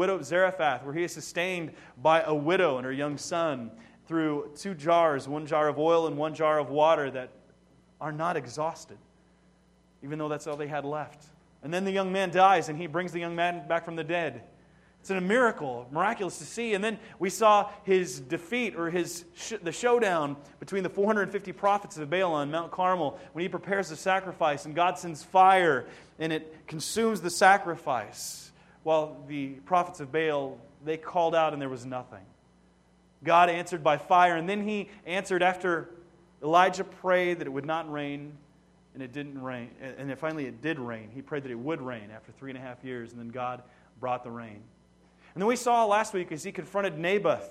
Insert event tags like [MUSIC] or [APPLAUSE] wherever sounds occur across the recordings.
widow of Zarephath, where he is sustained by a widow and her young son through two jars, one jar of oil and one jar of water that are not exhausted, even though that's all they had left. And then the young man dies, and he brings the young man back from the dead. It's a miracle, miraculous to see. And then we saw his defeat or his sh- the showdown between the 450 prophets of Baal on Mount Carmel when he prepares the sacrifice and God sends fire and it consumes the sacrifice. While the prophets of Baal, they called out and there was nothing. God answered by fire. And then he answered after Elijah prayed that it would not rain, and it didn't rain. And then finally it did rain. He prayed that it would rain after three and a half years, and then God brought the rain. And then we saw last week as he confronted Naboth,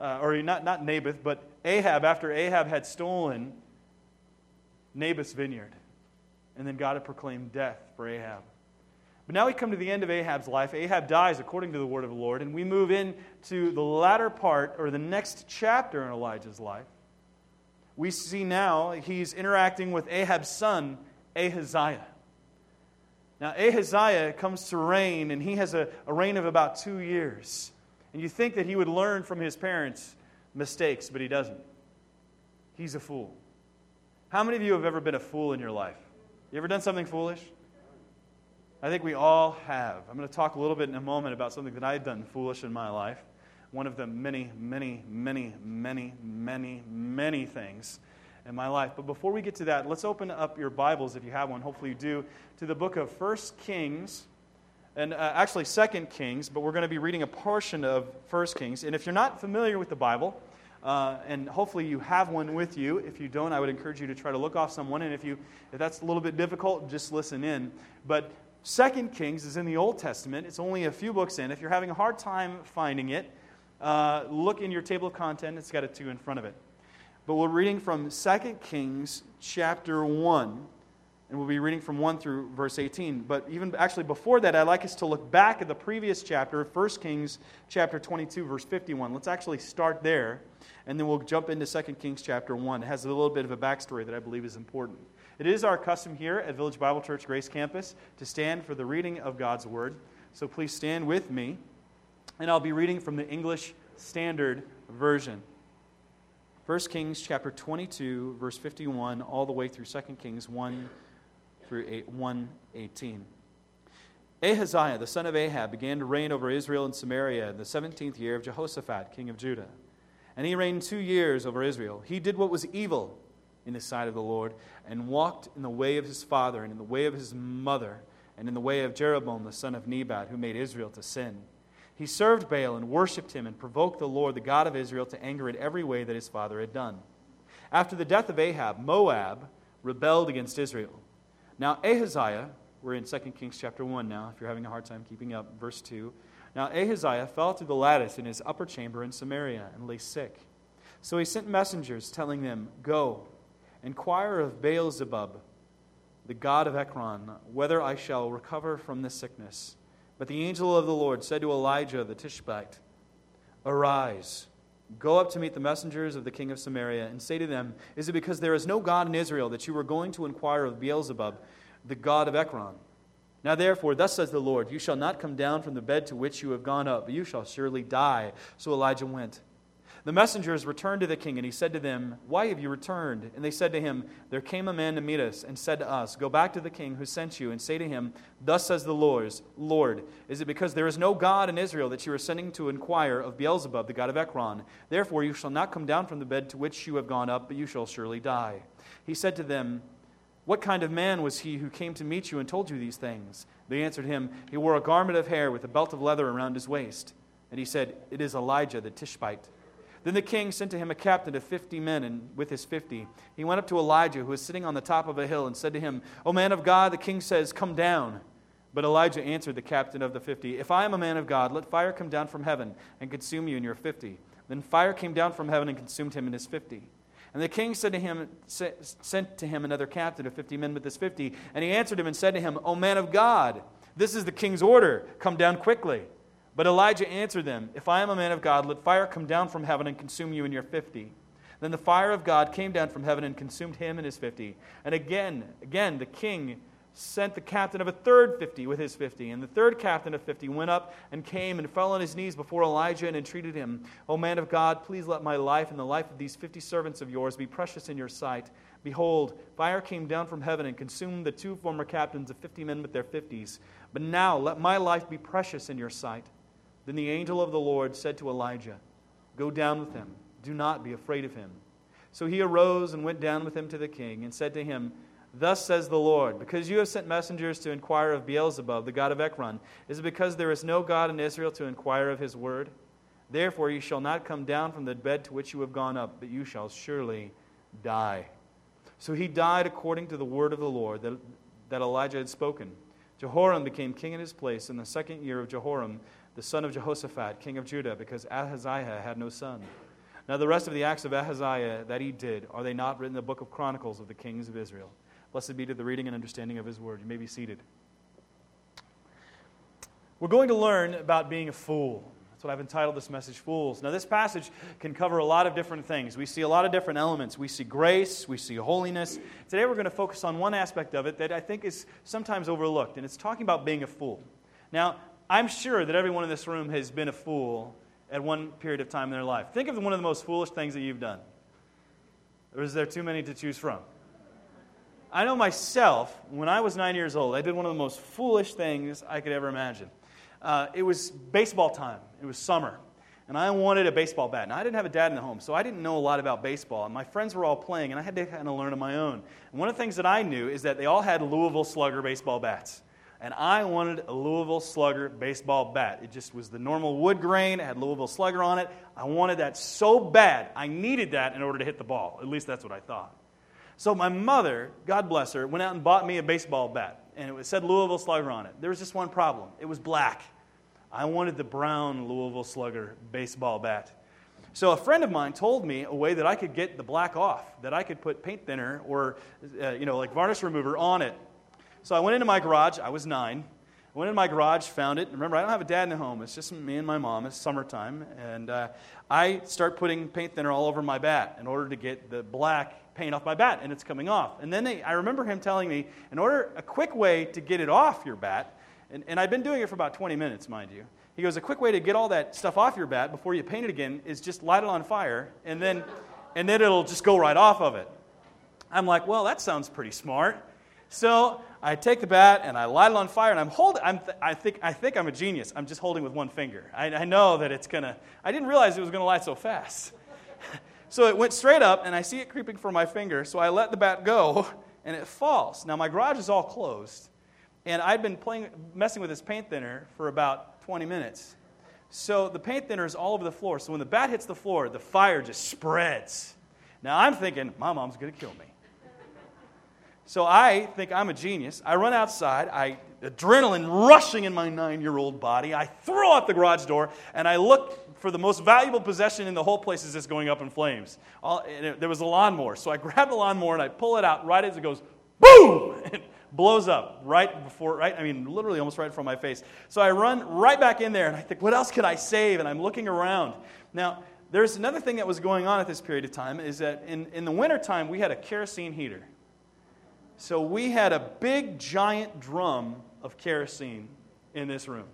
uh, or not, not Naboth, but Ahab, after Ahab had stolen Naboth's vineyard. And then God had proclaimed death for Ahab. But now we come to the end of Ahab's life. Ahab dies according to the word of the Lord, and we move into the latter part, or the next chapter in Elijah's life. We see now he's interacting with Ahab's son, Ahaziah. Now, Ahaziah comes to reign, and he has a, a reign of about two years. And you think that he would learn from his parents' mistakes, but he doesn't. He's a fool. How many of you have ever been a fool in your life? You ever done something foolish? I think we all have. I'm going to talk a little bit in a moment about something that I've done foolish in my life. One of the many, many, many, many, many, many things in my life. But before we get to that, let's open up your Bibles, if you have one, hopefully you do, to the book of First Kings, and uh, actually Second Kings, but we're going to be reading a portion of First Kings. And if you're not familiar with the Bible, uh, and hopefully you have one with you. If you don't, I would encourage you to try to look off someone. And if, you, if that's a little bit difficult, just listen in. But Second Kings is in the Old Testament. It's only a few books in. If you're having a hard time finding it, uh, look in your table of content. It's got a two in front of it. But we're reading from 2 Kings chapter 1, and we'll be reading from 1 through verse 18. But even actually before that, I'd like us to look back at the previous chapter, 1 Kings chapter 22, verse 51. Let's actually start there, and then we'll jump into 2 Kings chapter 1. It has a little bit of a backstory that I believe is important. It is our custom here at Village Bible Church Grace Campus to stand for the reading of God's Word. So please stand with me, and I'll be reading from the English Standard Version. 1 Kings chapter 22, verse 51, all the way through 2 Kings 1 through 8, 118. Ahaziah, the son of Ahab, began to reign over Israel and Samaria in the 17th year of Jehoshaphat, king of Judah. And he reigned two years over Israel. He did what was evil in the sight of the Lord, and walked in the way of his father, and in the way of his mother, and in the way of Jeroboam the son of Nebat, who made Israel to sin. He served Baal and worshipped him and provoked the Lord, the God of Israel, to anger in every way that his father had done. After the death of Ahab, Moab rebelled against Israel. Now Ahaziah, we're in 2 Kings chapter 1 now, if you're having a hard time keeping up, verse 2. Now Ahaziah fell through the lattice in his upper chamber in Samaria and lay sick. So he sent messengers telling them, Go, inquire of Beelzebub, the god of Ekron, whether I shall recover from this sickness. But the angel of the Lord said to Elijah the Tishbite, Arise, go up to meet the messengers of the king of Samaria, and say to them, Is it because there is no God in Israel that you were going to inquire of Beelzebub, the god of Ekron? Now therefore, thus says the Lord, You shall not come down from the bed to which you have gone up, but you shall surely die. So Elijah went. The messengers returned to the king, and he said to them, Why have you returned? And they said to him, There came a man to meet us, and said to us, Go back to the king who sent you, and say to him, Thus says the Lord, Lord, is it because there is no God in Israel that you are sending to inquire of Beelzebub, the god of Ekron? Therefore you shall not come down from the bed to which you have gone up, but you shall surely die. He said to them, What kind of man was he who came to meet you and told you these things? They answered him, He wore a garment of hair with a belt of leather around his waist. And he said, It is Elijah the Tishbite. Then the king sent to him a captain of fifty men, and with his fifty, he went up to Elijah, who was sitting on the top of a hill, and said to him, O man of God, the king says, Come down. But Elijah answered the captain of the fifty, If I am a man of God, let fire come down from heaven and consume you and your fifty. Then fire came down from heaven and consumed him and his fifty. And the king said to him, sent to him another captain of fifty men with his fifty. And he answered him and said to him, O man of God, this is the king's order. Come down quickly. But Elijah answered them, If I am a man of God, let fire come down from heaven and consume you and your fifty. Then the fire of God came down from heaven and consumed him and his fifty. And again, again, the king sent the captain of a third 50 with his 50. And the third captain of 50 went up and came and fell on his knees before Elijah and entreated him, O man of God, please let my life and the life of these 50 servants of yours be precious in your sight. Behold, fire came down from heaven and consumed the two former captains of 50 men with their 50s. But now let my life be precious in your sight. Then the angel of the Lord said to Elijah, Go down with him. Do not be afraid of him. So he arose and went down with him to the king and said to him, Thus says the Lord, because you have sent messengers to inquire of Beelzebub, the god of Ekron, is it because there is no God in Israel to inquire of his word? Therefore you shall not come down from the bed to which you have gone up, but you shall surely die. So he died according to the word of the Lord that, that Elijah had spoken. Jehoram became king in his place in the second year of Jehoram, the son of Jehoshaphat, king of Judah, because Ahaziah had no son. Now, the rest of the acts of Ahaziah that he did, are they not written in the book of Chronicles of the kings of Israel? Blessed be to the reading and understanding of his word. You may be seated. We're going to learn about being a fool. That's what I've entitled this message, Fools. Now, this passage can cover a lot of different things. We see a lot of different elements. We see grace, we see holiness. Today, we're going to focus on one aspect of it that I think is sometimes overlooked, and it's talking about being a fool. Now, I'm sure that everyone in this room has been a fool at one period of time in their life. Think of one of the most foolish things that you've done. Or is there too many to choose from? I know myself, when I was nine years old, I did one of the most foolish things I could ever imagine. Uh, it was baseball time, it was summer, and I wanted a baseball bat. Now, I didn't have a dad in the home, so I didn't know a lot about baseball, and my friends were all playing, and I had to kind of learn on my own. And one of the things that I knew is that they all had Louisville Slugger baseball bats. And I wanted a Louisville Slugger baseball bat. It just was the normal wood grain, it had Louisville Slugger on it. I wanted that so bad. I needed that in order to hit the ball. At least that's what I thought. So my mother, God bless her, went out and bought me a baseball bat, and it said Louisville Slugger on it. There was just one problem it was black. I wanted the brown Louisville Slugger baseball bat. So a friend of mine told me a way that I could get the black off, that I could put paint thinner or, uh, you know, like varnish remover on it. So I went into my garage. I was nine. I went in my garage, found it. Remember, I don't have a dad in the home. It's just me and my mom. It's summertime. And uh, I start putting paint thinner all over my bat in order to get the black paint off my bat, and it's coming off. And then they, I remember him telling me, in order, a quick way to get it off your bat, and, and I've been doing it for about 20 minutes, mind you. He goes, a quick way to get all that stuff off your bat before you paint it again is just light it on fire, and then, and then it'll just go right off of it. I'm like, well, that sounds pretty smart. So I take the bat and I light it on fire, and I'm holding. I'm th- I think I think I'm a genius. I'm just holding with one finger. I, I know that it's gonna. I didn't realize it was gonna light so fast. [LAUGHS] So it went straight up, and I see it creeping from my finger. So I let the bat go, [LAUGHS] and it falls. Now my garage is all closed, and I'd been playing, messing with this paint thinner for about 20 minutes. So the paint thinner is all over the floor. So when the bat hits the floor, the fire just spreads. Now I'm thinking, my mom's to kill me. So I think I'm a genius. I run outside, I adrenaline rushing in my nine year old body. I throw out the garage door and I look for the most valuable possession in the whole place is just going up in flames. All, it, there was a lawnmower. So I [LAUGHS] grab the lawnmower and I pull it out right as it goes boom! [LAUGHS] It blows up right before, right? I mean, literally almost right in front of my face. So I run right back in there and I think, what else could I save? And I'm looking around. Now, there's another thing that was going on at this period of time is that in, in the wintertime, we had a kerosene heater. So we had a big, giant drum of kerosene in this room.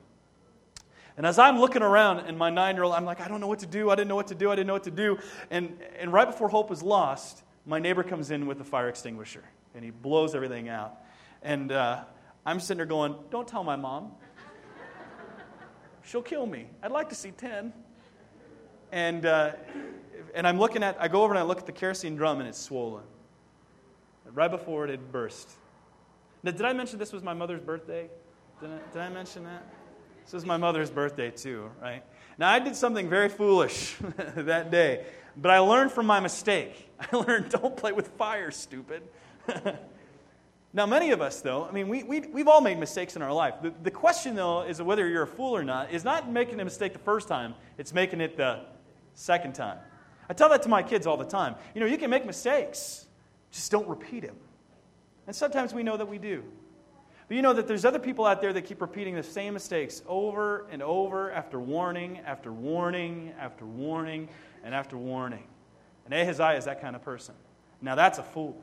And as I'm looking around, and my nine year old, I'm like, I don't know what to do. I didn't know what to do. I didn't know what to do. And, and right before hope was lost, my neighbor comes in with a fire extinguisher and he blows everything out. And uh, I'm sitting there going, Don't tell my mom. She'll kill me. I'd like to see 10. And, uh, and I'm looking at, I go over and I look at the kerosene drum and it's swollen. Right before it had burst. Now, did I mention this was my mother's birthday? Did I, did I mention that? This was my mother's birthday, too, right? Now, I did something very foolish [LAUGHS] that day, but I learned from my mistake. [LAUGHS] I learned don't play with fire, stupid. [LAUGHS] now, many of us, though, I mean, we, we, we've all made mistakes in our life. The, the question, though, is whether you're a fool or not, is not making a mistake the first time, it's making it the second time. I tell that to my kids all the time. You know, you can make mistakes, just don't repeat them. And sometimes we know that we do. But you know that there's other people out there that keep repeating the same mistakes over and over after warning, after warning, after warning, and after warning. And Ahaziah is that kind of person. Now, that's a fool.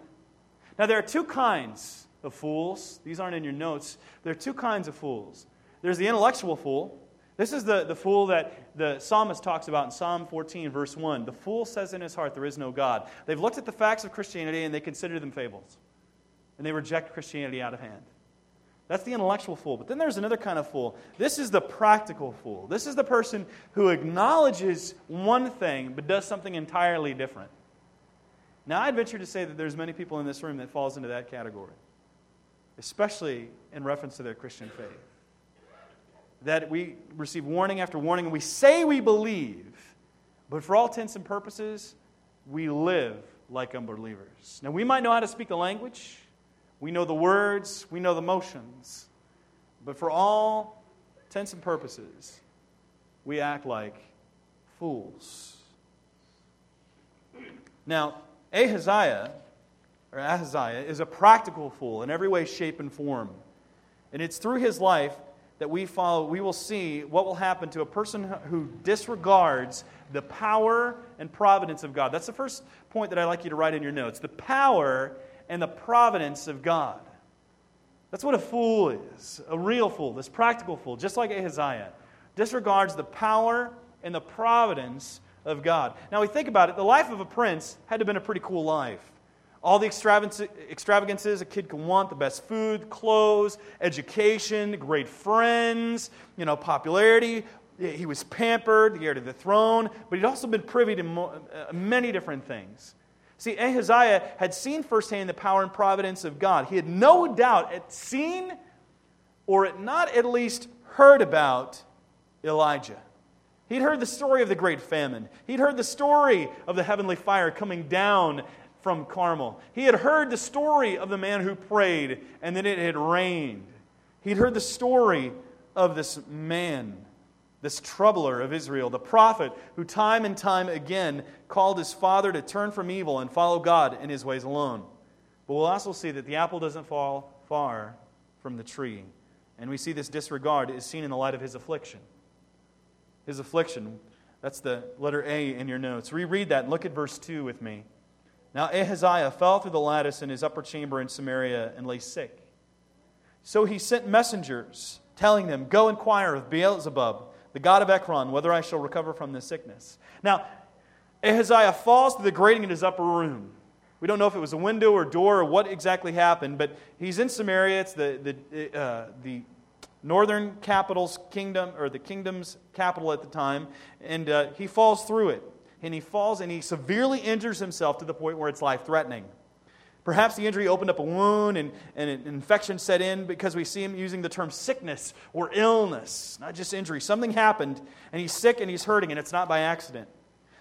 Now, there are two kinds of fools. These aren't in your notes. There are two kinds of fools. There's the intellectual fool. This is the, the fool that the psalmist talks about in Psalm 14, verse 1. The fool says in his heart, There is no God. They've looked at the facts of Christianity and they consider them fables. And they reject Christianity out of hand. That's the intellectual fool. But then there's another kind of fool. This is the practical fool. This is the person who acknowledges one thing but does something entirely different. Now, I'd venture to say that there's many people in this room that falls into that category, especially in reference to their Christian faith. That we receive warning after warning, and we say we believe, but for all intents and purposes, we live like unbelievers. Now, we might know how to speak the language, we know the words, we know the motions, but for all intents and purposes, we act like fools. Now, Ahaziah, or Ahaziah, is a practical fool in every way, shape, and form. And it's through his life that we follow, we will see what will happen to a person who disregards the power and providence of God. That's the first point that I'd like you to write in your notes. The power and the providence of God. That's what a fool is a real fool, this practical fool, just like Ahaziah, disregards the power and the providence of God. Now, we think about it, the life of a prince had to have been a pretty cool life. All the extravagances a kid can want the best food, clothes, education, great friends, you know, popularity. He was pampered, the heir to the throne, but he'd also been privy to uh, many different things. See, Ahaziah had seen firsthand the power and providence of God. He had no doubt at seen or at not at least heard about Elijah. He'd heard the story of the great famine. He'd heard the story of the heavenly fire coming down from Carmel. He had heard the story of the man who prayed and then it had rained. He'd heard the story of this man, this troubler of Israel, the prophet who time and time again called his father to turn from evil and follow God in his ways alone. But we'll also see that the apple doesn't fall far from the tree. And we see this disregard is seen in the light of his affliction his affliction. That's the letter A in your notes. Reread that and look at verse 2 with me. Now Ahaziah fell through the lattice in his upper chamber in Samaria and lay sick. So he sent messengers, telling them, Go inquire of Beelzebub, the god of Ekron, whether I shall recover from this sickness. Now, Ahaziah falls through the grating in his upper room. We don't know if it was a window or door or what exactly happened, but he's in Samaria. It's the, the, uh, the northern capital's kingdom, or the kingdom's capital at the time, and uh, he falls through it. And he falls and he severely injures himself to the point where it's life threatening. Perhaps the injury opened up a wound and, and an infection set in because we see him using the term sickness or illness, not just injury. Something happened and he's sick and he's hurting, and it's not by accident.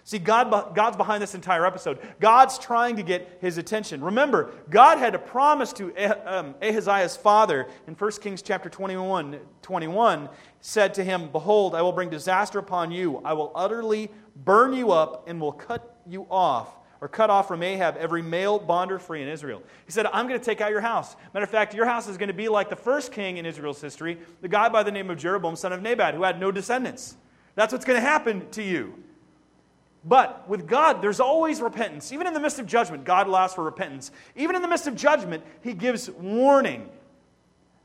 See, God, God's behind this entire episode. God's trying to get his attention. Remember, God had a promise to um, Ahaziah's father in 1 Kings chapter 21, 21, said to him, Behold, I will bring disaster upon you. I will utterly burn you up and will cut you off, or cut off from Ahab every male bond or free in Israel. He said, I'm going to take out your house. Matter of fact, your house is going to be like the first king in Israel's history, the guy by the name of Jeroboam, son of Nebat, who had no descendants. That's what's going to happen to you. But with God, there's always repentance. Even in the midst of judgment, God allows for repentance. Even in the midst of judgment, He gives warning.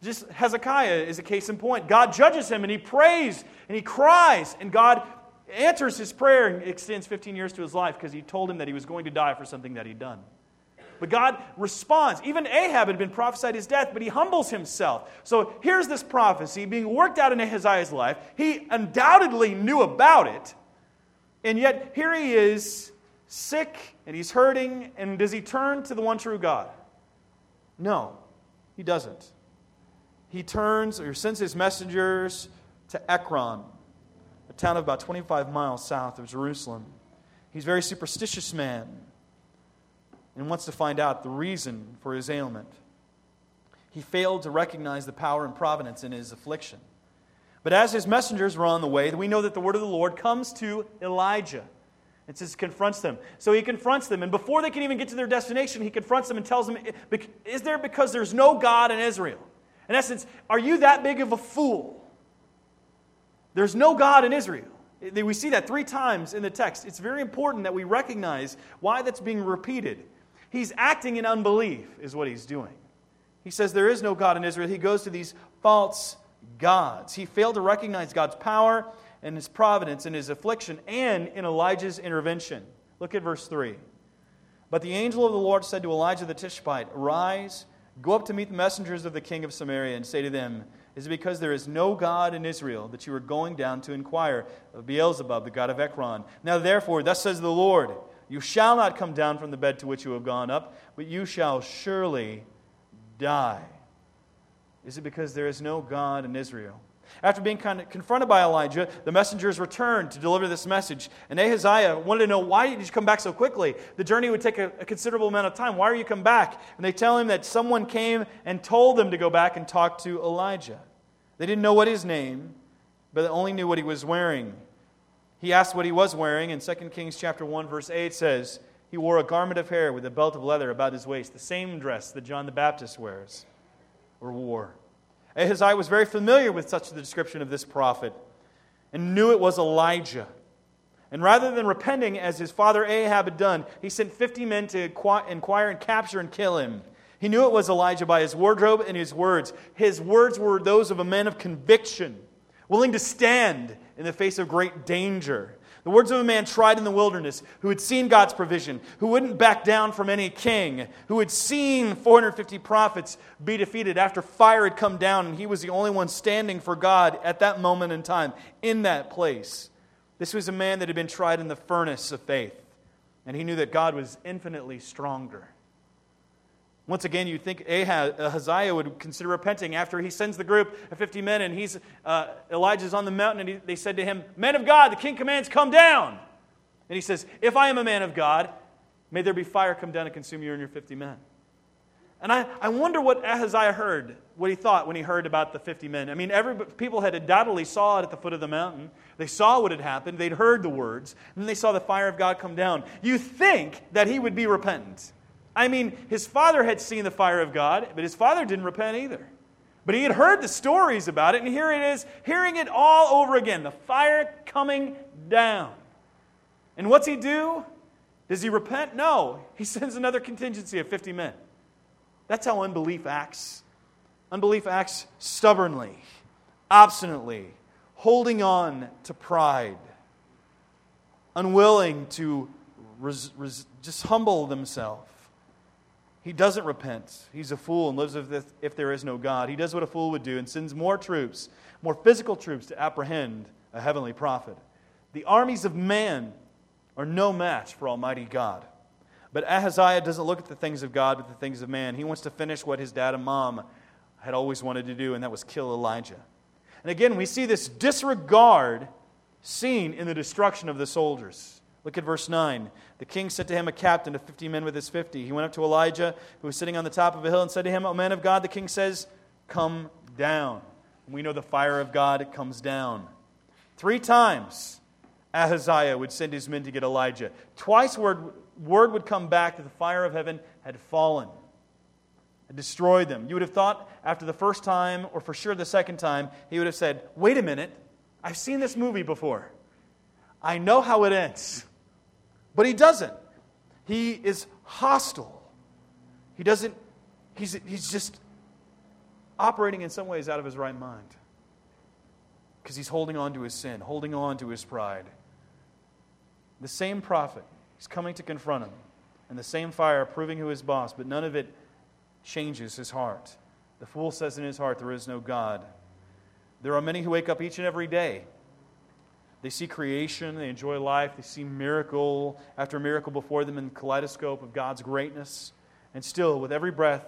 Just Hezekiah is a case in point. God judges him and he prays and he cries, and God answers his prayer and extends 15 years to his life because he told him that he was going to die for something that he'd done. But God responds. Even Ahab had been prophesied his death, but he humbles himself. So here's this prophecy being worked out in Ahaziah's life. He undoubtedly knew about it. And yet, here he is, sick, and he's hurting, and does he turn to the one true God? No, he doesn't. He turns or sends his messengers to Ekron, town of about 25 miles south of Jerusalem. He's a very superstitious man and wants to find out the reason for his ailment. He failed to recognize the power and providence in his affliction. But as his messengers were on the way, we know that the word of the Lord comes to Elijah. It says confronts them. So he confronts them, and before they can even get to their destination, he confronts them and tells them, Is there because there's no God in Israel? In essence, are you that big of a fool? There's no God in Israel. We see that three times in the text. It's very important that we recognize why that's being repeated. He's acting in unbelief, is what he's doing. He says there is no God in Israel. He goes to these false gods. He failed to recognize God's power and his providence in his affliction and in Elijah's intervention. Look at verse 3. But the angel of the Lord said to Elijah the Tishbite, Rise, go up to meet the messengers of the king of Samaria, and say to them, Is it because there is no God in Israel that you are going down to inquire of Beelzebub, the god of Ekron? Now therefore, thus says the Lord, You shall not come down from the bed to which you have gone up, but you shall surely die. Is it because there is no God in Israel? After being confronted by Elijah, the messengers returned to deliver this message. And Ahaziah wanted to know, why did you come back so quickly? The journey would take a, a, considerable amount of time. Why are you come back? And they tell him that someone came and told them to go back and talk to Elijah. They didn't know what his name, but they only knew what he was wearing. He asked what he was wearing, and 2 Kings chapter 1, verse 8 says, He wore a garment of hair with a belt of leather about his waist, the same dress that John the Baptist wears or wore. Ahaziah was very familiar with such a description of this prophet and knew it was Elijah. And rather than repenting as his father Ahab had done, he sent 50 men to inquire and capture and kill him. He knew it was Elijah by his wardrobe and his words. His words were those of a man of conviction, willing to stand in the face of great danger. The words of a man tried in the wilderness, who had seen God's provision, who wouldn't back down from any king, who had seen 450 prophets be defeated after fire had come down, and he was the only one standing for God at that moment in time, in that place. This was a man that had been tried in the furnace of faith, and he knew that God was infinitely stronger. Once again, you think Ahaziah would consider repenting after he sends the group of 50 men and he's, uh, Elijah's on the mountain and he, they said to him, Men of God, the king commands, come down. And he says, If I am a man of God, may there be fire come down and consume you and your 50 men. And I, I wonder what Ahaziah heard, what he thought when he heard about the 50 men. I mean, every, people had undoubtedly saw it at the foot of the mountain. They saw what had happened. They'd heard the words. And then they saw the fire of God come down. You think that he would be repentant. I mean, his father had seen the fire of God, but his father didn't repent either. But he had heard the stories about it, and here it is, hearing it all over again the fire coming down. And what's he do? Does he repent? No. He [LAUGHS] sends another contingency of 50 men. That's how unbelief acts. Unbelief acts stubbornly, obstinately, holding on to pride, unwilling to res- res- just humble themselves. He doesn't repent. He's a fool and lives as if there is no God. He does what a fool would do and sends more troops, more physical troops, to apprehend a heavenly prophet. The armies of man are no match for Almighty God. But Ahaziah doesn't look at the things of God, but the things of man. He wants to finish what his dad and mom had always wanted to do, and that was kill Elijah. And again, we see this disregard seen in the destruction of the soldiers. Look at verse 9. The king said to him, A captain of 50 men with his 50. He went up to Elijah, who was sitting on the top of a hill, and said to him, O man of God, the king says, Come down. And we know the fire of God comes down. Three times Ahaziah would send his men to get Elijah. Twice word, word would come back that the fire of heaven had fallen, had destroyed them. You would have thought after the first time, or for sure the second time, he would have said, Wait a minute, I've seen this movie before. I know how it ends. But he doesn't. He is hostile. He doesn't, he's, he's just operating in some ways out of his right mind because he's holding on to his sin, holding on to his pride. The same prophet is coming to confront him, and the same fire proving who his boss, but none of it changes his heart. The fool says in his heart, There is no God. There are many who wake up each and every day they see creation, they enjoy life, they see miracle after miracle before them in the kaleidoscope of God's greatness. And still, with every breath,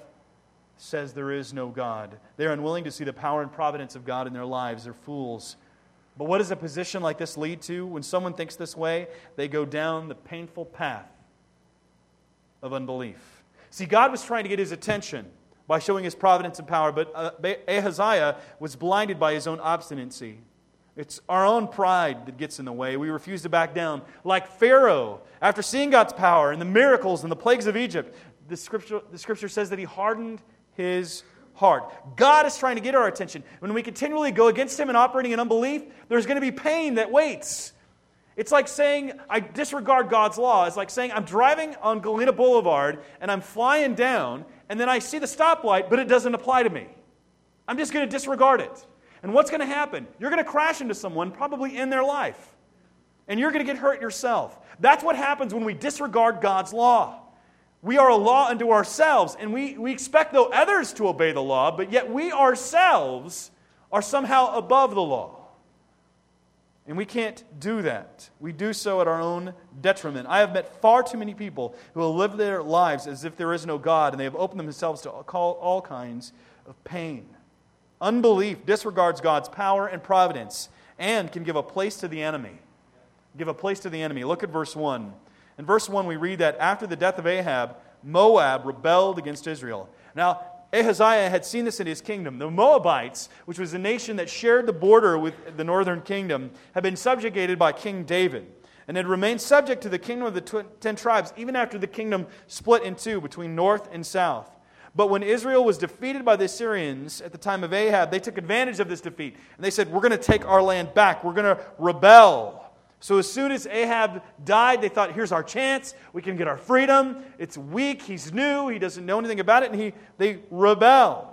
says there is no God. They're unwilling to see the power and providence of God in their lives. They're fools. But what does a position like this lead to? When someone thinks this way, they go down the painful path of unbelief. See, God was trying to get his attention by showing his providence and power, but uh, Ahaziah was blinded by his own obstinacy. It's our own pride that gets in the way. We refuse to back down. Like Pharaoh, after seeing God's power and the miracles and the plagues of Egypt, the scripture, the scripture says that he hardened his heart. God is trying to get our attention. When we continually go against him and operating in unbelief, there's going to be pain that waits. It's like saying, I disregard God's law. It's like saying, I'm driving on Galena Boulevard and I'm flying down and then I see the stoplight, but it doesn't apply to me. I'm just going to disregard it. And what's going to happen? You're going to crash into someone, probably in their life, and you're going to get hurt yourself. That's what happens when we disregard God's law. We are a law unto ourselves, and we, we expect, though, others to obey the law, but yet we ourselves are somehow above the law. And we can't do that. We do so at our own detriment. I have met far too many people who have lived their lives as if there is no God, and they have opened themselves to all kinds of pain. Unbelief disregards God's power and providence and can give a place to the enemy. Give a place to the enemy. Look at verse 1. In verse 1, we read that after the death of Ahab, Moab rebelled against Israel. Now, Ahaziah had seen this in his kingdom. The Moabites, which was a nation that shared the border with the northern kingdom, had been subjugated by King David and had remained subject to the kingdom of the ten tribes even after the kingdom split in two between north and south. But when Israel was defeated by the Assyrians at the time of Ahab, they took advantage of this defeat and they said, We're going to take our land back. We're going to rebel. So as soon as Ahab died, they thought, here's our chance. We can get our freedom. It's weak. He's new. He doesn't know anything about it. And he, they rebelled.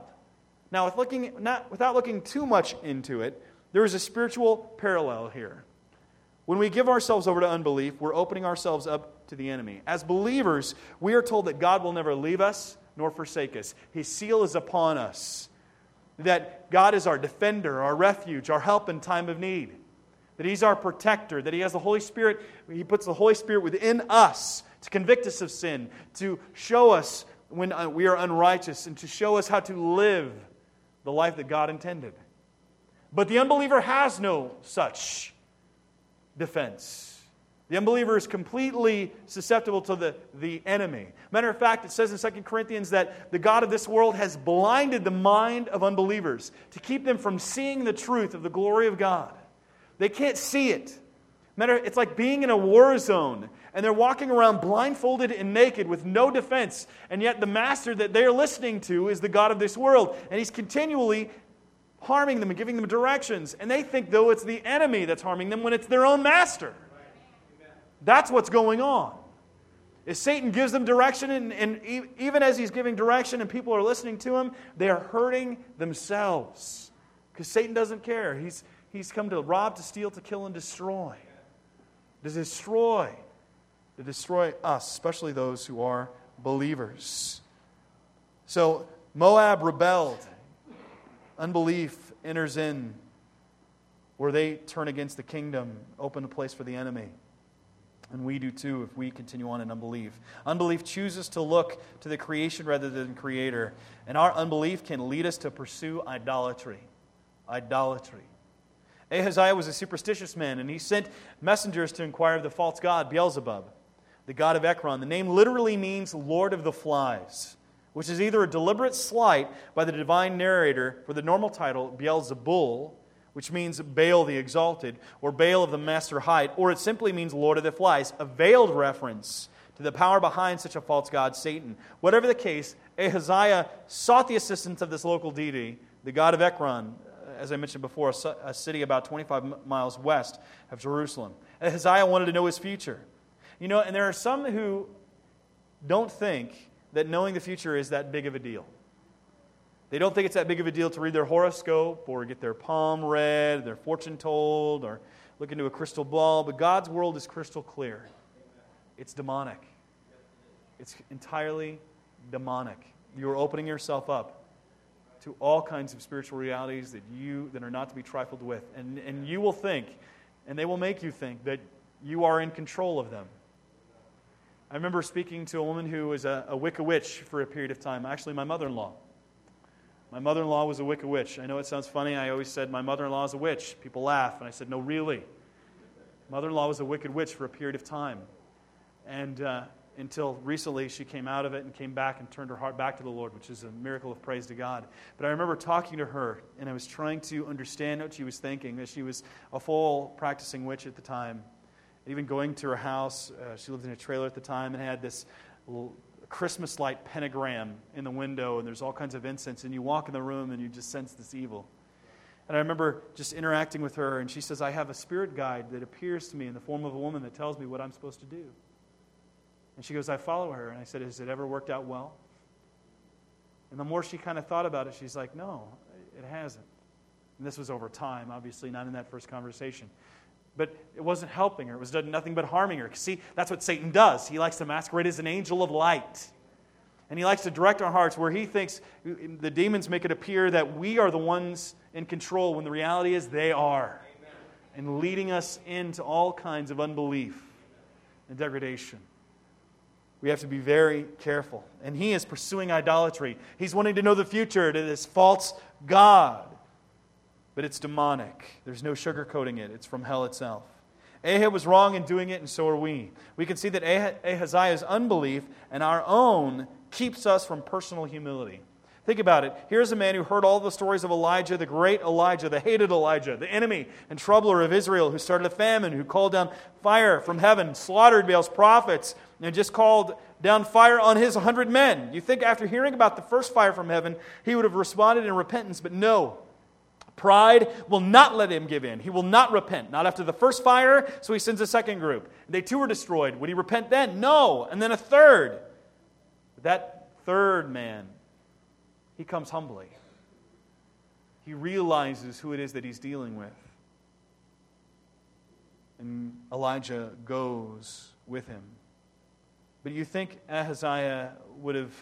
Now, with looking, not, without looking too much into it, there is a spiritual parallel here. When we give ourselves over to unbelief, we're opening ourselves up to the enemy. As believers, we are told that God will never leave us nor forsake us. His seal is upon us. That God is our defender, our refuge, our help in time of need that He's our protector, that He has the Holy Spirit, He puts the Holy Spirit within us to convict us of sin, to show us when uh, we are unrighteous, and to show us how to live the life that God intended. But the unbeliever has no such defense. The unbeliever is completely susceptible to the, the enemy. Matter of fact, it says in 2 Corinthians that the God of this world has blinded the mind of unbelievers to keep them from seeing the truth of the glory of God. They can't see it. Matter, it's like being in a war zone and they're walking around blindfolded and naked with no defense. And yet the master that they're listening to is the God of this world. And he's continually harming them and giving them directions. And they think, though, it's the enemy that's harming them when it's their own master. That's what's going on. Is Satan gives them direction, and, and even as he's giving direction and people are listening to him, they are hurting themselves. Because Satan doesn't care. He's, He's come to rob, to steal, to kill, and destroy. To destroy. To destroy us, especially those who are believers. So Moab rebelled. Unbelief enters in where they turn against the kingdom, open a place for the enemy. And we do too if we continue on in unbelief. Unbelief chooses to look to the creation rather than creator. And our unbelief can lead us to pursue idolatry. Idolatry. Ahaziah was a superstitious man, and he sent messengers to inquire of the false god, Beelzebub, the god of Ekron. The name literally means Lord of the Flies, which is either a deliberate slight by the divine narrator for the normal title, Beelzebul, which means Baal the Exalted, or Baal of the Master Height, or it simply means Lord of the Flies, a veiled reference to the power behind such a false god, Satan. Whatever the case, Ahaziah sought the assistance of this local deity, the god of Ekron, uh, as I mentioned before, a, city about 25 miles west of Jerusalem. Ahaziah wanted to know his future. You know, and there are some who don't think that knowing the future is that big of a deal. They don't think it's that big of a deal to read their horoscope or get their palm read, their fortune told, or look into a crystal ball. But God's world is crystal clear. It's demonic. It's entirely demonic. You are opening yourself up to all kinds of spiritual realities that you that are not to be trifled with. And, and you will think, and they will make you think, that you are in control of them. I remember speaking to a woman who was a, a Wicca witch for a period of time, actually, my mother in law. My mother in law was a wicked witch. I know it sounds funny. I always said, My mother in law is a witch. People laugh. And I said, No, really. Mother in law was a wicked witch for a period of time. And uh, until recently she came out of it and came back and turned her heart back to the Lord, which is a miracle of praise to God. But I remember talking to her and I was trying to understand what she was thinking, that she was a full practicing witch at the time. And Even going to her house, uh, she lived in a trailer at the time and had this Christmas light pentagram in the window, and there's all kinds of incense, and you walk in the room and you just sense this evil. And I remember just interacting with her, and she says, I have a spirit guide that appears to me in the form of a woman that tells me what I'm supposed to do. And she goes, I follow her. And I said, Has it ever worked out well? And the more she kind of thought about it, she's like, no, it hasn't. And this was over time, obviously, not in that first conversation. But it wasn't helping her. It was doing nothing but harming her. See, that's what Satan does. He likes to masquerade as an angel of light. And he likes to direct our hearts where he thinks the demons make it appear that we are the ones in control when the reality is they are. And leading us into all kinds of unbelief and degradation. We have to be very careful. And he is pursuing idolatry. He's wanting to know the future to this false God. But it's demonic. There's no sugarcoating it, it's from hell itself. Ahab was wrong in doing it, and so are we. We can see that Ahaziah's unbelief and our own keeps us from personal humility. Think about it. Here's a man who heard all the stories of Elijah, the great Elijah, the hated Elijah, the enemy and troubler of Israel, who started a famine, who called down fire from heaven, slaughtered Baal's prophets, and just called down fire on his hundred men. You think after hearing about the first fire from heaven, he would have responded in repentance, but no. Pride will not let him give in. He will not repent. Not after the first fire, so he sends a second group. They too were destroyed. Would he repent then? No. And then a third. That third man, he comes humbly. He realizes who it is that he's dealing with. And Elijah goes with him. But you think Ahaziah would have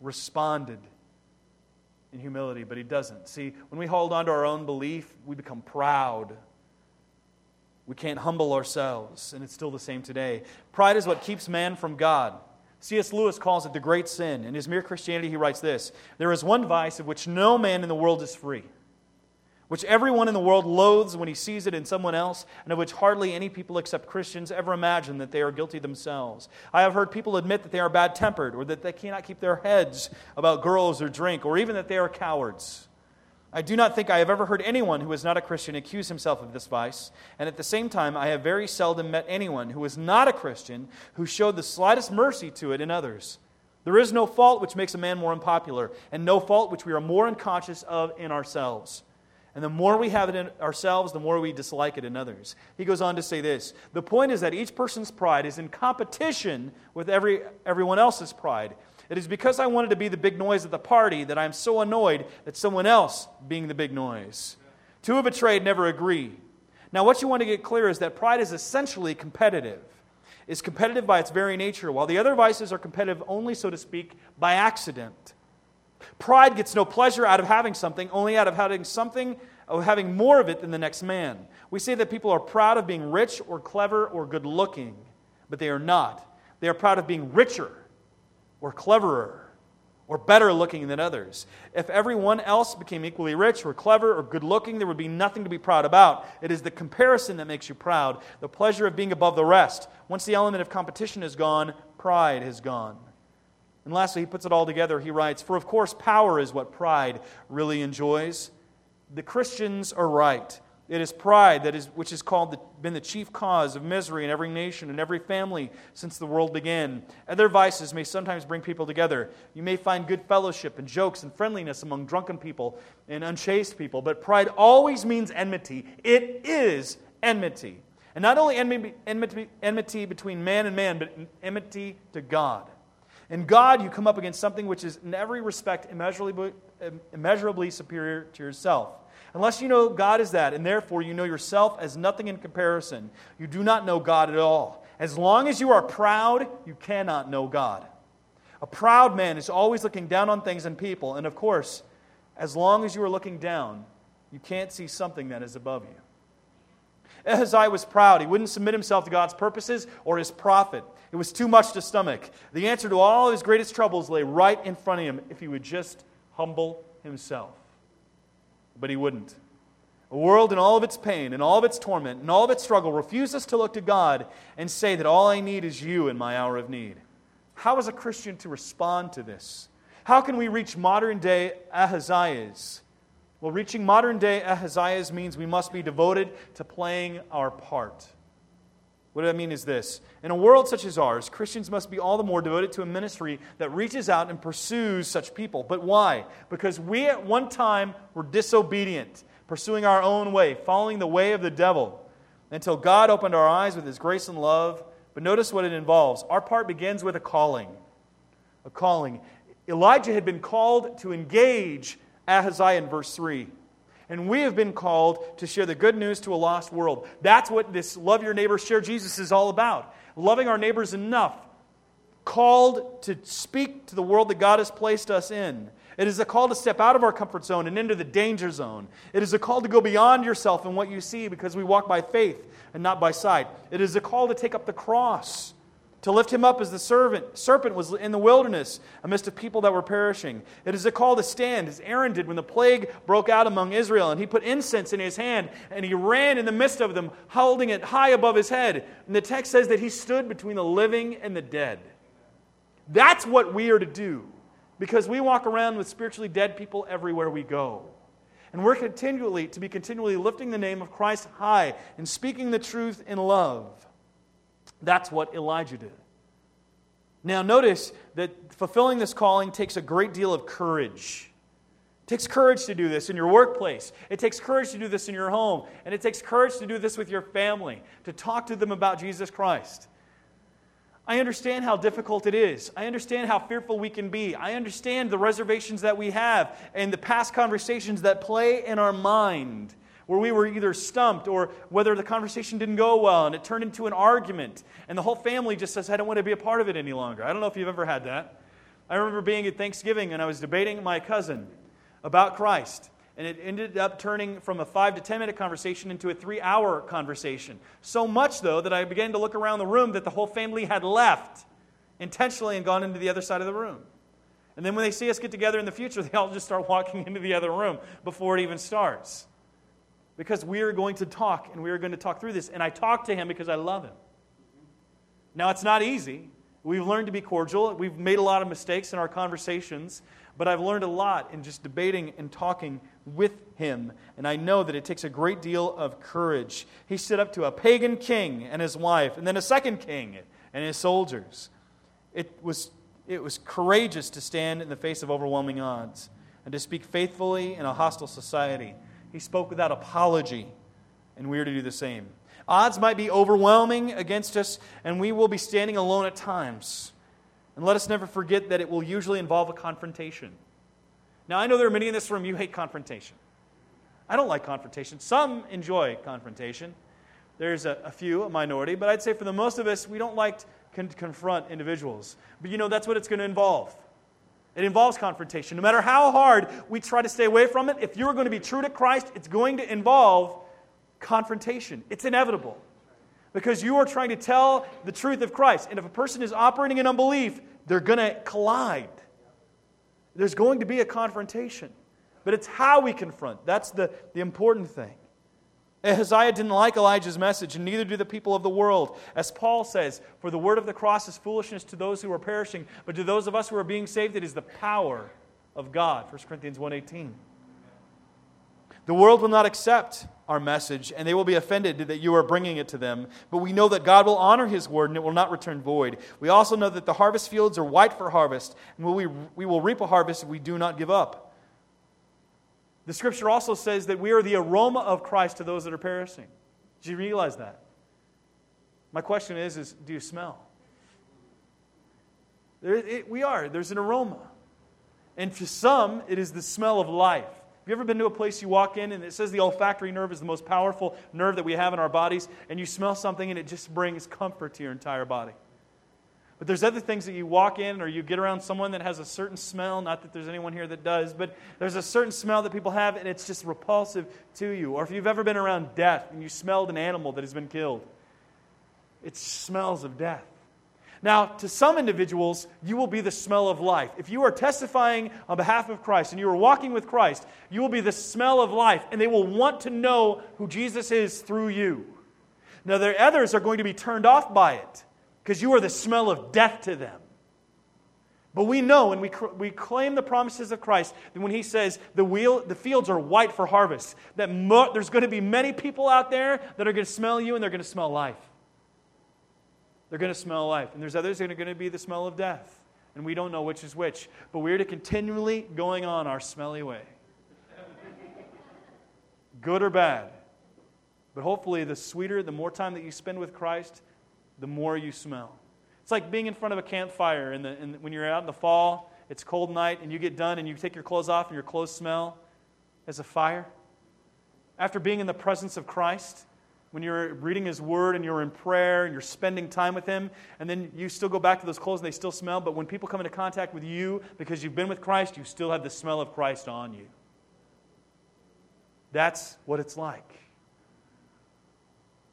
responded in humility, but he doesn't. See, when we hold on to our own belief, we become proud. We can't humble ourselves, and it's still the same today. Pride is what keeps man from God. C.S. Lewis calls it the great sin. In his Mere Christianity, he writes this There is one vice of which no man in the world is free, which everyone in the world loathes when he sees it in someone else, and of which hardly any people except Christians ever imagine that they are guilty themselves. I have heard people admit that they are bad tempered, or that they cannot keep their heads about girls or drink, or even that they are cowards. I do not think I have ever heard anyone who is not a Christian accuse himself of this vice, and at the same time, I have very seldom met anyone who is not a Christian who showed the slightest mercy to it in others. There is no fault which makes a man more unpopular, and no fault which we are more unconscious of in ourselves. And the more we have it in ourselves, the more we dislike it in others. He goes on to say this The point is that each person's pride is in competition with every, everyone else's pride. It is because I wanted to be the big noise at the party that I am so annoyed at someone else being the big noise. Two of a trade never agree. Now, what you want to get clear is that pride is essentially competitive. It's competitive by its very nature, while the other vices are competitive only, so to speak, by accident. Pride gets no pleasure out of having something, only out of having something, of having more of it than the next man. We say that people are proud of being rich or clever or good looking, but they are not. They are proud of being richer or cleverer or better looking than others. If everyone else became equally rich or clever or good looking, there would be nothing to be proud about. It is the comparison that makes you proud, the pleasure of being above the rest. Once the element of competition is gone, pride has gone. And lastly, he puts it all together. He writes For of course, power is what pride really enjoys. The Christians are right. It is pride that is, which has called the, been the chief cause of misery in every nation and every family since the world began. Other vices may sometimes bring people together. You may find good fellowship and jokes and friendliness among drunken people and unchaste people, but pride always means enmity. It is enmity. And not only enmity, enmity, enmity between man and man, but enmity to God. In God, you come up against something which is in every respect immeasurably, immeasurably superior to yourself. Unless you know God is that, and therefore you know yourself as nothing in comparison, you do not know God at all. As long as you are proud, you cannot know God. A proud man is always looking down on things and people, and of course, as long as you are looking down, you can't see something that is above you. Ahaziah was proud. He wouldn't submit himself to God's purposes or his prophet. It was too much to stomach. The answer to all his greatest troubles lay right in front of him if he would just humble himself but he wouldn't. A world in all of its pain and all of its torment and all of its struggle refuses to look to God and say that all I need is you in my hour of need. How is a Christian to respond to this? How can we reach modern day Ahaziahs? Well, reaching modern day Ahaziahs means we must be devoted to playing our part. What I mean is this In a world such as ours, Christians must be all the more devoted to a ministry that reaches out and pursues such people. But why? Because we at one time were disobedient, pursuing our own way, following the way of the devil, until God opened our eyes with his grace and love. But notice what it involves. Our part begins with a calling. A calling. Elijah had been called to engage Ahaziah in verse 3. And we have been called to share the good news to a lost world. That's what this love your neighbor, share Jesus is all about. Loving our neighbors enough, called to speak to the world that God has placed us in. It is a call to step out of our comfort zone and into the danger zone. It is a call to go beyond yourself and what you see because we walk by faith and not by sight. It is a call to take up the cross to lift him up as the servant, serpent was in the wilderness amidst a people that were perishing. It is a call to stand, as Aaron did when the plague broke out among Israel, and he put incense in his hand, and he ran in the midst of them, holding it high above his head. And the text says that he stood between the living and the dead. That's what we are to do, because we walk around with spiritually dead people everywhere we go. And we're continually to be continually lifting the name of Christ high and speaking the truth in love. That's what Elijah did. Now, notice that fulfilling this calling takes a great deal of courage. It takes courage to do this in your workplace. It takes courage to do this in your home. And it takes courage to do this with your family, to talk to them about Jesus Christ. I understand how difficult it is. I understand how fearful we can be. I understand the reservations that we have and the past conversations that play in our mind where we were either stumped or whether the conversation didn't go well and it turned into an argument and the whole family just says, I don't want to be a part of it any longer. I don't know if you've ever had that. I remember being at Thanksgiving and I was debating my cousin about Christ. And it ended up turning from a five to ten minute conversation into a three hour conversation. So much, though, that I began to look around the room that the whole family had left intentionally and gone into the other side of the room. And then when they see us get together in the future, [LAUGHS] they all just start walking into the other room before it even starts because we are going to talk and we are going to talk through this. And I talk to him because I love him. Now, it's not easy. We've learned to be cordial. We've made a lot of mistakes in our conversations, but I've learned a lot in just debating and talking with him. And I know that it takes a great deal of courage. He stood up to a pagan king and his wife, and then a second king and his soldiers. It was, it was courageous to stand in the face of overwhelming odds and to speak faithfully in a hostile society. He spoke without apology, and we are to do the same. Odds might be overwhelming against us, and we will be standing alone at times. And let us never forget that it will usually involve a confrontation. Now, I know there are many in this room, you hate confrontation. I don't like confrontation. Some enjoy confrontation. There's a, a few, a minority, but I'd say for the most of us, we don't like to con- confront individuals. But you know, that's what it's going to involve. It involves confrontation. No matter how hard we try to stay away from it, if you're going to be true to Christ, it's going to involve confrontation. It's inevitable. Because you are trying to tell the truth of Christ. And if a person is operating in unbelief, they're going to collide. There's going to be a confrontation. But it's how we confront. That's the, the important thing. Ahaziah didn't like Elijah's message, and neither do the people of the world. As Paul says, For the word of the cross is foolishness to those who are perishing, but to those of us who are being saved, it is the power of God. 1 Corinthians 1.18. The world will not accept our message, and they will be offended that you are bringing it to them. But we know that God will honor his word, and it will not return void. We also know that the harvest fields are white for harvest, and we, we will reap a harvest if we do not give up. The scripture also says that we are the aroma of Christ to those that are perishing. Do you realize that? My question is, is do you smell? There, it, we are. There's an aroma. And for some, it is the smell of life. Have you ever been to a place you walk in and it says the olfactory nerve is the most powerful nerve that we have in our bodies, and you smell something and it just brings comfort to your entire body? But there's other things that you walk in or you get around someone that has a certain smell, not that there's anyone here that does, but there's a certain smell that people have and it's just repulsive to you. Or if you've ever been around death and you smelled an animal that has been killed, it smells of death. Now, to some individuals, you will be the smell of life. If you are testifying on behalf of Christ and you are walking with Christ, you will be the smell of life, and they will want to know who Jesus is through you. Now, there others are going to be turned off by it because you are the smell of death to them. But we know and we, we claim the promises of Christ that when He says the, wheel, the fields are white for harvest, that mo- there's going to be many people out there that are going to smell you and they're going to smell life. They're going to smell life. And there's others that are going to be the smell of death. And we don't know which is which. But we're to continually going on our smelly way. Good or bad. But hopefully, the sweeter, the more time that you spend with Christ, the more you smell. It's like being in front of a campfire in the, when you're out in the fall it's cold night, and you get done and you take your clothes off and your clothes smell as a fire? After being in the presence of Christ, when you're reading His Word and you're in prayer and you're spending time with Him, and then you still go back to those clothes and they still smell, but when people come into contact with you because you've been with Christ, you still have the smell of Christ on you. That's what it's like.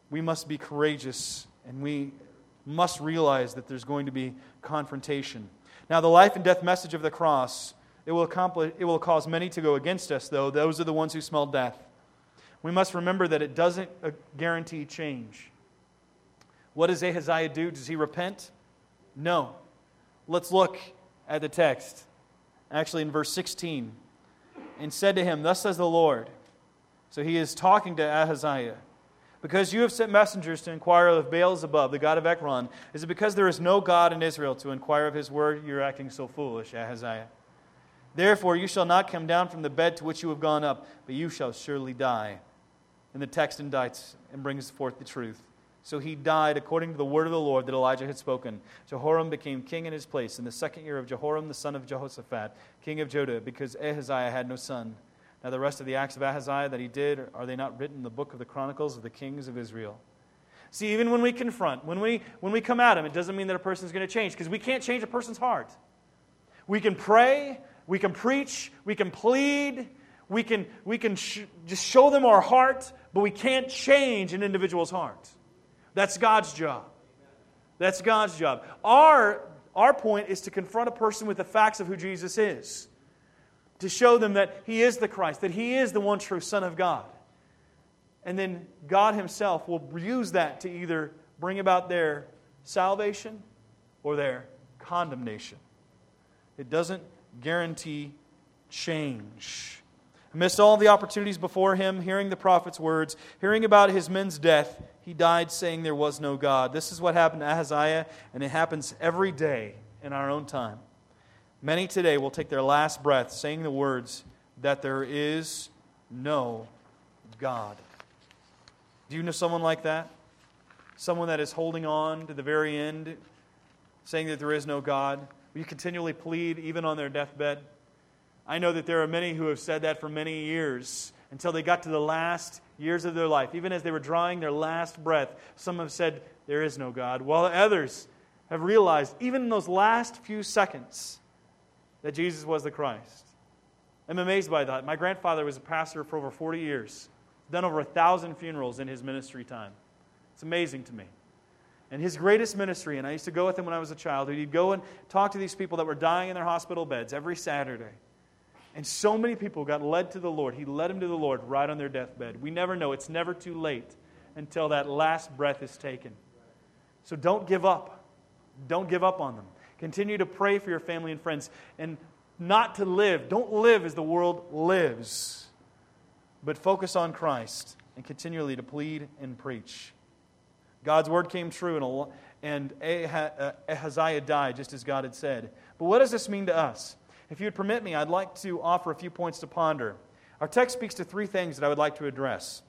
We must be courageous and we must realize that there's going to be confrontation. Now, the life and death message of the cross, it will, accomplish, it will cause many to go against us, though. Those are the ones who smell death. We must remember that it doesn't uh, guarantee change. What does Ahaziah do? Does he repent? No. Let's look at the text. Actually, in verse 16. And said to him, Thus says the Lord. So he is talking to Ahaziah. Because you have sent messengers to inquire of Baal-zebub, the god of Ekron, is it because there is no God in Israel to inquire of his word you're acting so foolish, Ahaziah? Therefore, you shall not come down from the bed to which you have gone up, but you shall surely die. And the text indicts and brings forth the truth. So he died according to the word of the Lord that Elijah had spoken. Jehoram became king in his place in the second year of Jehoram, the son of Jehoshaphat, king of Judah, because Ahaziah had no son. Now, the rest of the acts of Ahaziah that he did, are they not written in the book of the Chronicles of the kings of Israel? See, even when we confront, when we, when we come at him, it doesn't mean that a person is going to change because we can't change a person's heart. We can pray, we can preach, we can plead, we can, we can sh- just show them our heart, but we can't change an individual's heart. That's God's job. That's God's job. Our, our point is to confront a person with the facts of who Jesus is to show them that He is the Christ, that He is the one true Son of God. And then God Himself will use that to either bring about their salvation or their condemnation. It doesn't guarantee change. Amidst all the opportunities before him, hearing the prophet's words, hearing about his men's death, he died saying there was no God. This is what happened to Ahaziah, and it happens every day in our own time. Many today will take their last breath saying the words that there is no God. Do you know someone like that? Someone that is holding on to the very end, saying that there is no God? Will you continually plead even on their deathbed? I know that there are many who have said that for many years until they got to the last years of their life. Even as they were drawing their last breath, some have said, There is no God, while others have realized, even in those last few seconds, that Jesus was the Christ. I'm amazed by that. My grandfather was a pastor for over 40 years, done over a thousand funerals in his ministry time. It's amazing to me. And his greatest ministry, and I used to go with him when I was a child, he'd go and talk to these people that were dying in their hospital beds every Saturday. And so many people got led to the Lord. He led them to the Lord right on their deathbed. We never know. It's never too late until that last breath is taken. So don't give up. Don't give up on them. Continue to pray for your family and friends and not to live. Don't live as the world lives, but focus on Christ and continually to plead and preach. God's word came true, and uh, Ahaziah died just as God had said. But what does this mean to us? If you'd permit me, I'd like to offer a few points to ponder. Our text speaks to three things that I would like to address.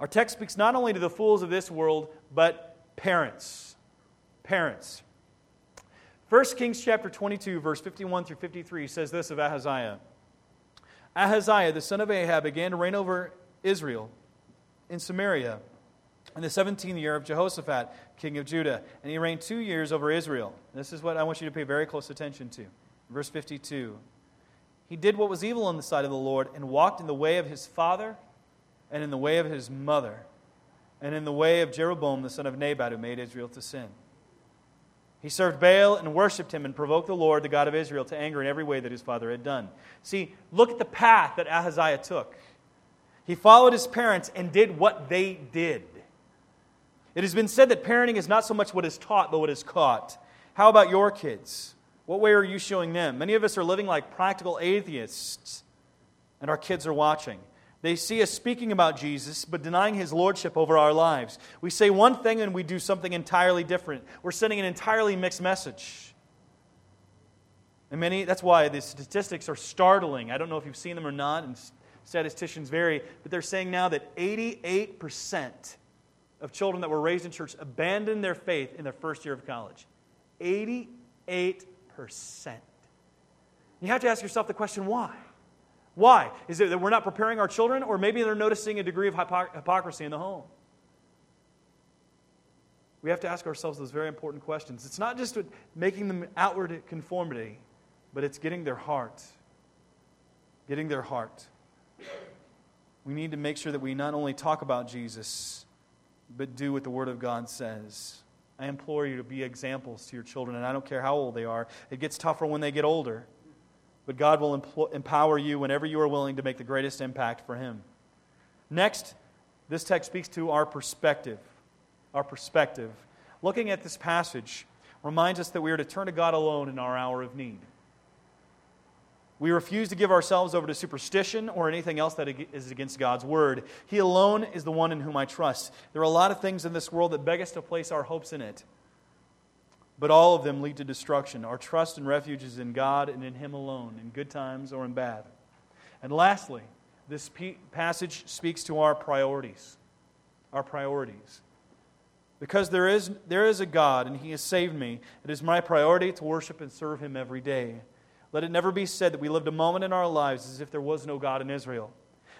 Our text speaks not only to the fools of this world, but parents. Parents. 1 Kings chapter 22, verse 51 through 53 says this of Ahaziah Ahaziah, the son of Ahab, began to reign over Israel in Samaria in the 17th year of Jehoshaphat, king of Judah, and he reigned two years over Israel. This is what I want you to pay very close attention to. Verse 52 He did what was evil in the sight of the Lord and walked in the way of his father and in the way of his mother and in the way of Jeroboam, the son of Nebat, who made Israel to sin. He served Baal and worshiped him and provoked the Lord, the God of Israel, to anger in every way that his father had done. See, look at the path that Ahaziah took. He followed his parents and did what they did. It has been said that parenting is not so much what is taught, but what is caught. How about your kids? What way are you showing them? Many of us are living like practical atheists, and our kids are watching. They see us speaking about Jesus, but denying his lordship over our lives. We say one thing and we do something entirely different. We're sending an entirely mixed message. And many, that's why the statistics are startling. I don't know if you've seen them or not, and statisticians vary, but they're saying now that 88% of children that were raised in church abandoned their faith in their first year of college. 88%. You have to ask yourself the question why? Why? Is it that we're not preparing our children, or maybe they're noticing a degree of hypocrisy in the home? We have to ask ourselves those very important questions. It's not just making them outward conformity, but it's getting their heart. Getting their heart. We need to make sure that we not only talk about Jesus, but do what the Word of God says. I implore you to be examples to your children, and I don't care how old they are. It gets tougher when they get older, but God will empl- empower you whenever you are willing to make the greatest impact for Him. Next, this text speaks to our perspective. Our perspective. Looking at this passage reminds us that we are to turn to God alone in our hour of need. We refuse to give ourselves over to superstition or anything else that is against God's word. He alone is the one in whom I trust. There are a lot of things in this world that beg us to place our hopes in it, but all of them lead to destruction. Our trust and refuge is in God and in Him alone, in good times or in bad. And lastly, this passage speaks to our priorities. Our priorities. Because there is, there is a God and He has saved me, it is my priority to worship and serve Him every day. Let it never be said that we lived a moment in our lives as if there was no God in Israel.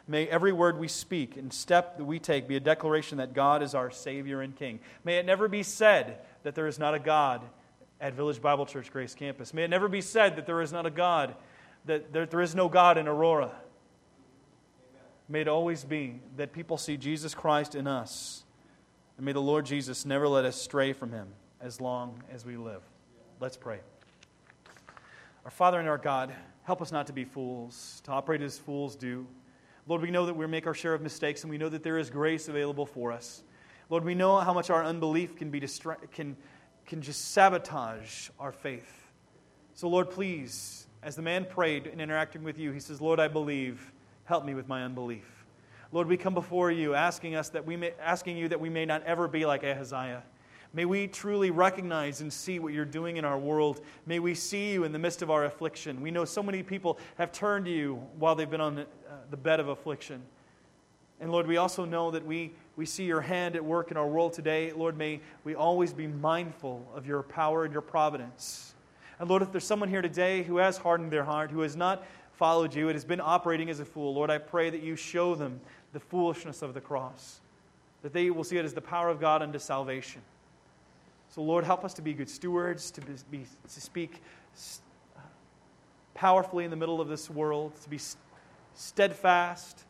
May every word we speak and step that we take be a declaration that God is our Savior and King. May it never be said that there is not a God at Village Bible Church Grace Campus. May it never be said that there is not a God, that there, there is no God in Aurora. May it always be that people see Jesus Christ in us. And may the Lord Jesus never let us stray from him as long as we live. Let's pray. Our Father and our God, help us not to be fools, to operate as fools do. Lord, we know that we make our share of mistakes, and we know that there is grace available for us. Lord, we know how much our unbelief can, be distra- can, can just sabotage our faith. So, Lord, please, as the man prayed in interacting with you, he says, Lord, I believe. Help me with my unbelief. Lord, we come before you asking us that we may, asking you that we may not ever be like Ahaziah. May we truly recognize and see what you're doing in our world. May we see you in the midst of our affliction. We know so many people have turned to you while they've been on the, uh, the bed of affliction. And Lord, we also know that we, we see your hand at work in our world today. Lord, may we always be mindful of your power and your providence. And Lord, if there's someone here today who has hardened their heart, who has not followed you, it has been operating as a fool, Lord, I pray that you show them the foolishness of the cross, that they will see it as the power of God unto salvation. So, Lord, help us to be good stewards, to, be, to speak powerfully in the middle of this world, to be steadfast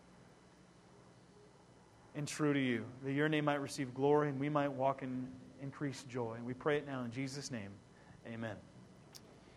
and true to you, that your name might receive glory and we might walk in increased joy. And we pray it now in Jesus' name. Amen.